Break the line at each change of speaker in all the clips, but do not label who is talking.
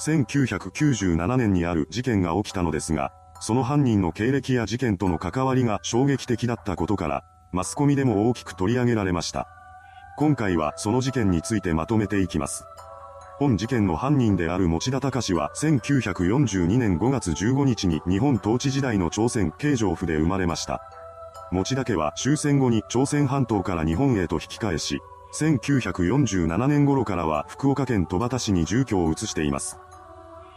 1997年にある事件が起きたのですが、その犯人の経歴や事件との関わりが衝撃的だったことから、マスコミでも大きく取り上げられました。今回はその事件についてまとめていきます。本事件の犯人である持田隆は1942年5月15日に日本統治時代の朝鮮京城府で生まれました。持田家は終戦後に朝鮮半島から日本へと引き返し、1947年頃からは福岡県戸畑市に住居を移しています。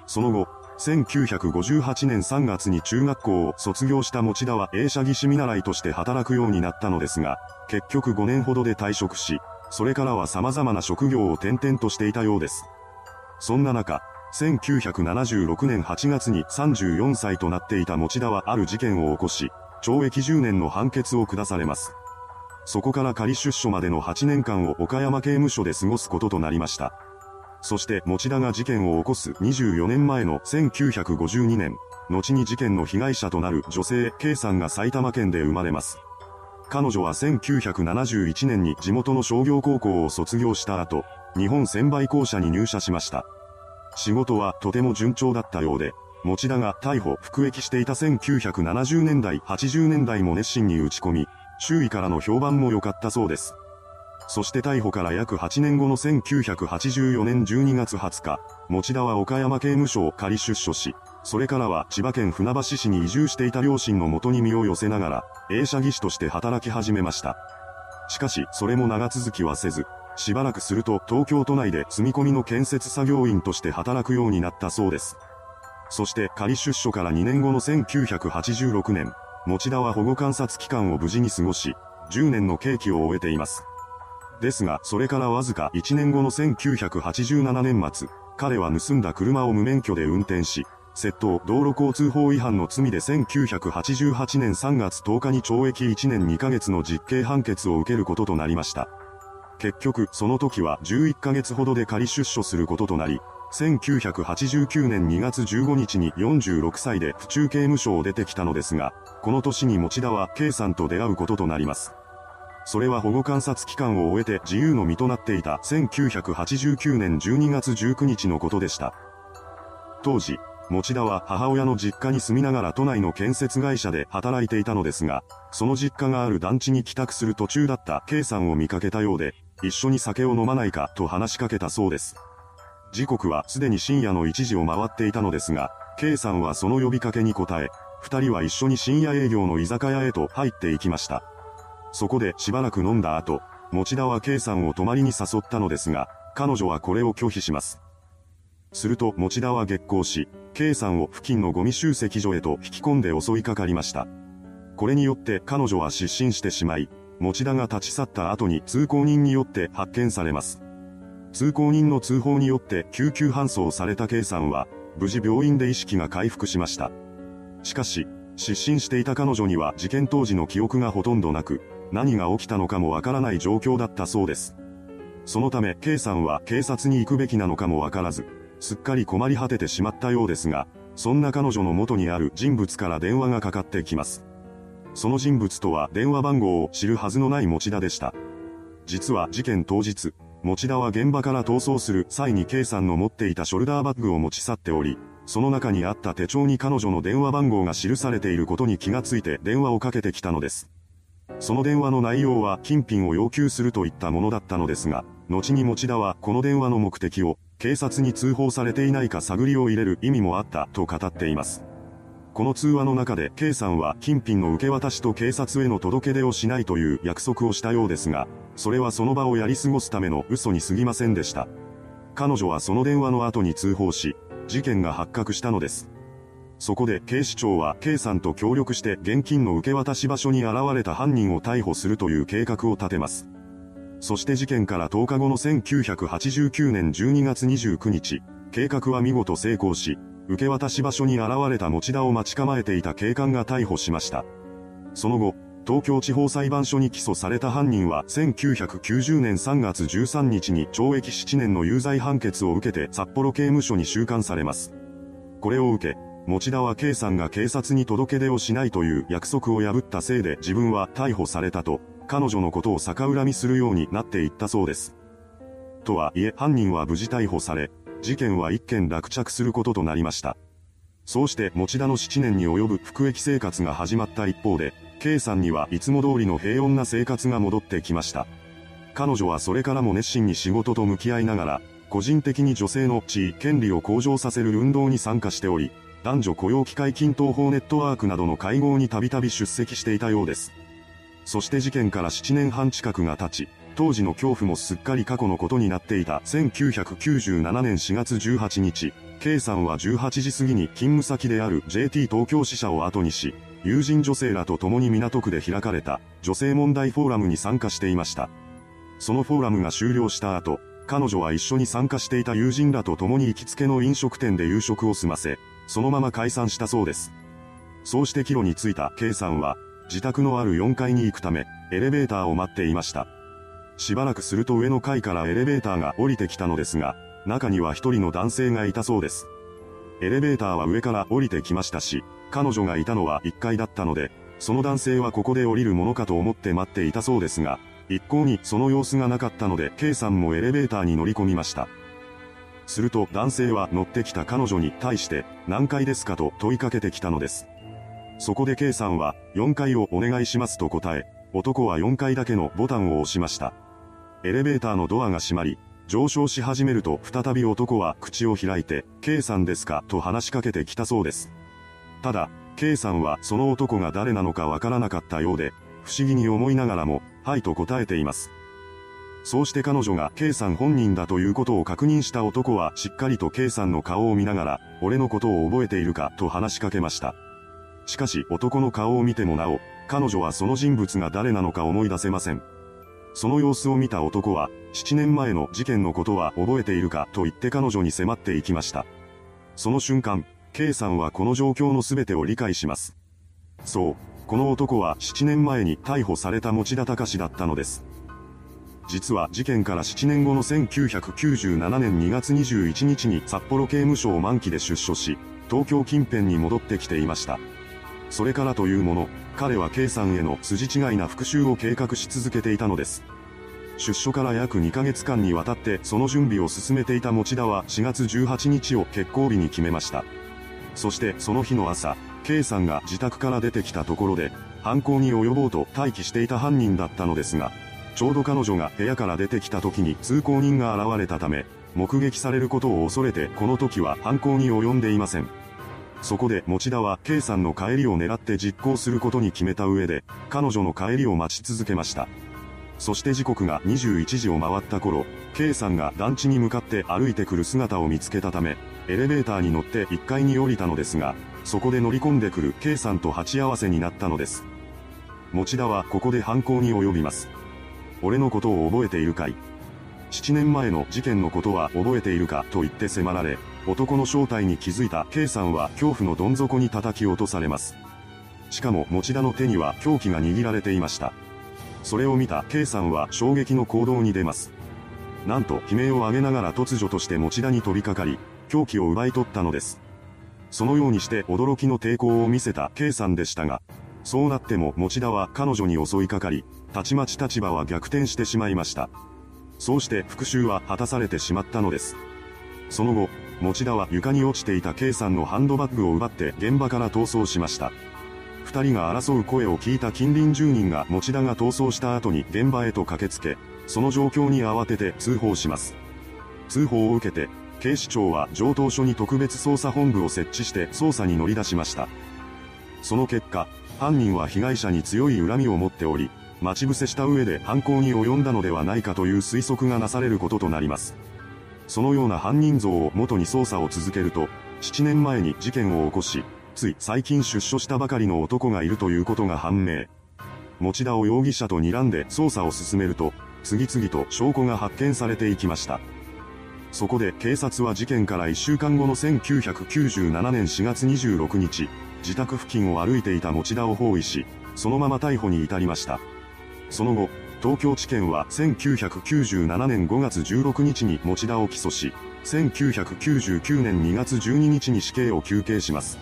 その後、1958年3月に中学校を卒業した持田は映写技師見習いとして働くようになったのですが、結局5年ほどで退職し、それからは様々な職業を転々としていたようです。そんな中、1976年8月に34歳となっていた持田はある事件を起こし、懲役10年の判決を下されます。そこから仮出所までの8年間を岡山刑務所で過ごすこととなりました。そして持田が事件を起こす24年前の1952年、後に事件の被害者となる女性 K さんが埼玉県で生まれます。彼女は1971年に地元の商業高校を卒業した後、日本専売公社に入社しました。仕事はとても順調だったようで、持田が逮捕、服役していた1970年代、80年代も熱心に打ち込み、周囲からの評判も良かったそうです。そして逮捕から約8年後の1984年12月20日、持田は岡山刑務所を仮出所し、それからは千葉県船橋市に移住していた両親のもとに身を寄せながら、映写技師として働き始めました。しかし、それも長続きはせず、しばらくすると東京都内で積み込みの建設作業員として働くようになったそうです。そして仮出所から2年後の1986年、持田は保護観察期間を無事に過ごし、10年の刑期を終えています。ですが、それからわずか1年後の1987年末、彼は盗んだ車を無免許で運転し、窃盗道路交通法違反の罪で1988年3月10日に懲役1年2ヶ月の実刑判決を受けることとなりました。結局、その時は11ヶ月ほどで仮出所することとなり、1989年2月15日に46歳で府中刑務所を出てきたのですが、この年に持田は K さんと出会うこととなります。それは保護観察期間を終えて自由の身となっていた1989年12月19日のことでした。当時、持田は母親の実家に住みながら都内の建設会社で働いていたのですが、その実家がある団地に帰宅する途中だった K さんを見かけたようで、一緒に酒を飲まないかと話しかけたそうです。時刻はすでに深夜の1時を回っていたのですが、K さんはその呼びかけに応え、二人は一緒に深夜営業の居酒屋へと入っていきました。そこでしばらく飲んだ後、持田は K さんを泊まりに誘ったのですが、彼女はこれを拒否します。すると持田は激高し、K さんを付近のゴミ集積所へと引き込んで襲いかかりました。これによって彼女は失神してしまい、持田が立ち去った後に通行人によって発見されます。通行人の通報によって救急搬送された K さんは、無事病院で意識が回復しました。しかし、失神していた彼女には事件当時の記憶がほとんどなく、何が起きたのかもわからない状況だったそうです。そのため K さんは警察に行くべきなのかもわからず、すっかり困り果ててしまったようですが、そんな彼女の元にある人物から電話がかかってきます。その人物とは電話番号を知るはずのない持田でした。実は事件当日、持田は現場から逃走する際に K さんの持っていたショルダーバッグを持ち去っており、その中にあった手帳に彼女の電話番号が記されていることに気がついて電話をかけてきたのです。その電話の内容は金品を要求するといったものだったのですが、後に持田はこの電話の目的を警察に通報されていないか探りを入れる意味もあったと語っています。この通話の中で K さんは金品の受け渡しと警察への届け出をしないという約束をしたようですが、それはその場をやり過ごすための嘘に過ぎませんでした。彼女はその電話の後に通報し、事件が発覚したのです。そこで警視庁は K さんと協力して現金の受け渡し場所に現れた犯人を逮捕するという計画を立てます。そして事件から10日後の1989年12月29日、計画は見事成功し、受け渡し場所に現れた持田を待ち構えていた警官が逮捕しました。その後、東京地方裁判所に起訴された犯人は1990年3月13日に懲役7年の有罪判決を受けて札幌刑務所に収監されます。これを受け、持田は K さんが警察に届け出をしないという約束を破ったせいで自分は逮捕されたと、彼女のことを逆恨みするようになっていったそうです。とはいえ犯人は無事逮捕され、事件は一件落着することとなりました。そうして持田の7年に及ぶ服役生活が始まった一方で、K さんにはいつも通りの平穏な生活が戻ってきました。彼女はそれからも熱心に仕事と向き合いながら、個人的に女性の地位、権利を向上させる運動に参加しており、男女雇用機会均等法ネットワークなどの会合にたびたび出席していたようです。そして事件から7年半近くが経ち、当時の恐怖もすっかり過去のことになっていた1997年4月18日、K さんは18時過ぎに勤務先である JT 東京支社を後にし、友人女性らと共に港区で開かれた女性問題フォーラムに参加していました。そのフォーラムが終了した後、彼女は一緒に参加していた友人らと共に行きつけの飲食店で夕食を済ませ、そのまま解散したそうです。そうして帰路に着いた K さんは、自宅のある4階に行くため、エレベーターを待っていました。しばらくすると上の階からエレベーターが降りてきたのですが、中には一人の男性がいたそうです。エレベーターは上から降りてきましたし、彼女がいたのは1階だったので、その男性はここで降りるものかと思って待っていたそうですが、一向にその様子がなかったので K さんもエレベーターに乗り込みました。すると男性は乗ってきた彼女に対して何階ですかと問いかけてきたのです。そこで K さんは4階をお願いしますと答え、男は4階だけのボタンを押しました。エレベーターのドアが閉まり、上昇し始めると再び男は口を開いて、K さんですか？と話しかけてきたそうです。ただ、K さんはその男が誰なのかわからなかったようで、不思議に思いながらも、はいと答えています。そうして彼女が K さん本人だということを確認した男はしっかりと K さんの顔を見ながら、俺のことを覚えているか？と話しかけました。しかし男の顔を見てもなお、彼女はその人物が誰なのか思い出せません。その様子を見た男は、7年前の事件のことは覚えているかと言って彼女に迫っていきました。その瞬間、K さんはこの状況の全てを理解します。そう、この男は7年前に逮捕された持田隆だったのです。実は事件から7年後の1997年2月21日に札幌刑務所を満期で出所し、東京近辺に戻ってきていました。それからというもの、彼は K さんへの筋違いな復讐を計画し続けていたのです。出所から約2ヶ月間にわたってその準備を進めていた持田は4月18日を決行日に決めました。そしてその日の朝、K さんが自宅から出てきたところで、犯行に及ぼうと待機していた犯人だったのですが、ちょうど彼女が部屋から出てきた時に通行人が現れたため、目撃されることを恐れてこの時は犯行に及んでいません。そこで持田は K さんの帰りを狙って実行することに決めた上で、彼女の帰りを待ち続けました。そして時刻が21時を回った頃、K さんが団地に向かって歩いてくる姿を見つけたため、エレベーターに乗って1階に降りたのですが、そこで乗り込んでくる K さんと鉢合わせになったのです。持田はここで犯行に及びます。俺のことを覚えているかい ?7 年前の事件のことは覚えているかと言って迫られ、男の正体に気づいた K さんは恐怖のどん底に叩き落とされます。しかも持田の手には凶器が握られていました。それを見た K さんは衝撃の行動に出ます。なんと悲鳴を上げながら突如として持田に飛びかかり、凶器を奪い取ったのです。そのようにして驚きの抵抗を見せた K さんでしたが、そうなっても持田は彼女に襲いかかり、たちまち立場は逆転してしまいました。そうして復讐は果たされてしまったのです。その後、持田は床に落ちていた K さんのハンドバッグを奪って現場から逃走しました。二人が争う声を聞いた近隣住人が持田が逃走した後に現場へと駆けつけ、その状況に慌てて通報します。通報を受けて、警視庁は上東署に特別捜査本部を設置して捜査に乗り出しました。その結果、犯人は被害者に強い恨みを持っており、待ち伏せした上で犯行に及んだのではないかという推測がなされることとなります。そのような犯人像を元に捜査を続けると、7年前に事件を起こし、つい最近出所したばかりの男がいるということが判明。持田を容疑者と睨んで捜査を進めると、次々と証拠が発見されていきました。そこで警察は事件から1週間後の1997年4月26日、自宅付近を歩いていた持田を包囲し、そのまま逮捕に至りました。その後、東京地検は1997年5月16日に持田を起訴し、1999年2月12日に死刑を求刑します。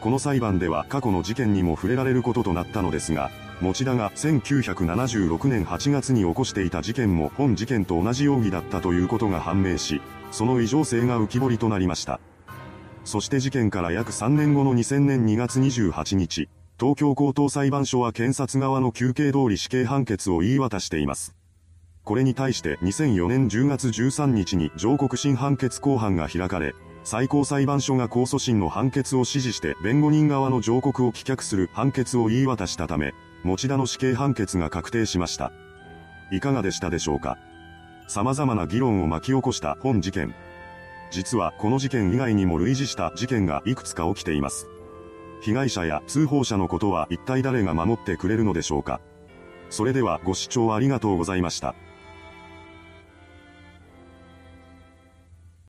この裁判では過去の事件にも触れられることとなったのですが、持田が1976年8月に起こしていた事件も本事件と同じ容疑だったということが判明し、その異常性が浮き彫りとなりました。そして事件から約3年後の2000年2月28日、東京高等裁判所は検察側の休憩通り死刑判決を言い渡しています。これに対して2004年10月13日に上告審判決公判が開かれ、最高裁判所が控訴審の判決を支持して弁護人側の上告を棄却する判決を言い渡したため、持田の死刑判決が確定しました。いかがでしたでしょうか様々な議論を巻き起こした本事件。実はこの事件以外にも類似した事件がいくつか起きています。被害者や通報者のことは一体誰が守ってくれるのでしょうかそれではご視聴ありがとうございました。